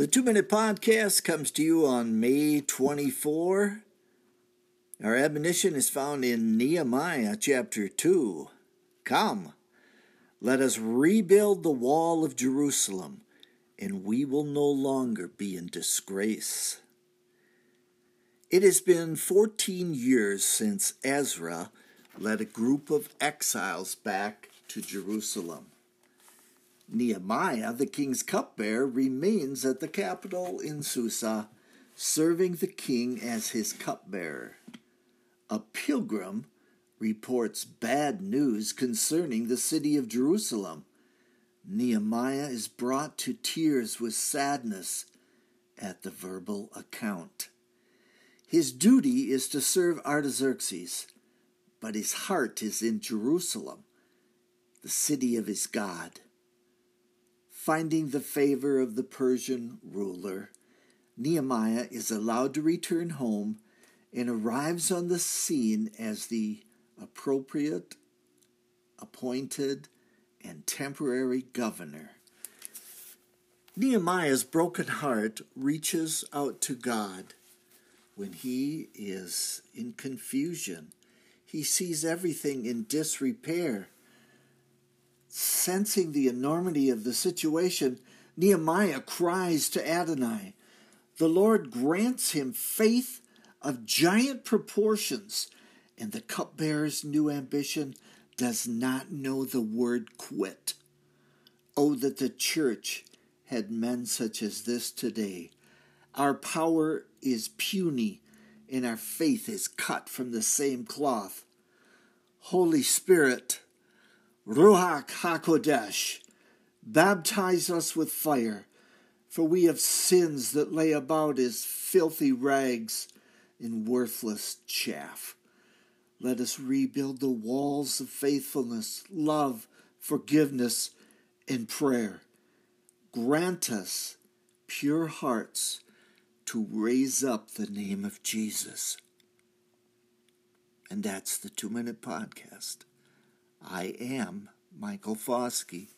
The Two Minute Podcast comes to you on May 24. Our admonition is found in Nehemiah chapter 2. Come, let us rebuild the wall of Jerusalem, and we will no longer be in disgrace. It has been 14 years since Ezra led a group of exiles back to Jerusalem. Nehemiah, the king's cupbearer, remains at the capital in Susa, serving the king as his cupbearer. A pilgrim reports bad news concerning the city of Jerusalem. Nehemiah is brought to tears with sadness at the verbal account. His duty is to serve Artaxerxes, but his heart is in Jerusalem, the city of his God. Finding the favor of the Persian ruler, Nehemiah is allowed to return home and arrives on the scene as the appropriate, appointed, and temporary governor. Nehemiah's broken heart reaches out to God when he is in confusion. He sees everything in disrepair. Sensing the enormity of the situation, Nehemiah cries to Adonai. The Lord grants him faith of giant proportions, and the cupbearer's new ambition does not know the word quit. Oh, that the church had men such as this today. Our power is puny, and our faith is cut from the same cloth. Holy Spirit, Ruach HaKodesh, baptize us with fire, for we have sins that lay about as filthy rags and worthless chaff. Let us rebuild the walls of faithfulness, love, forgiveness, and prayer. Grant us pure hearts to raise up the name of Jesus. And that's the Two Minute Podcast. I am Michael Foskey.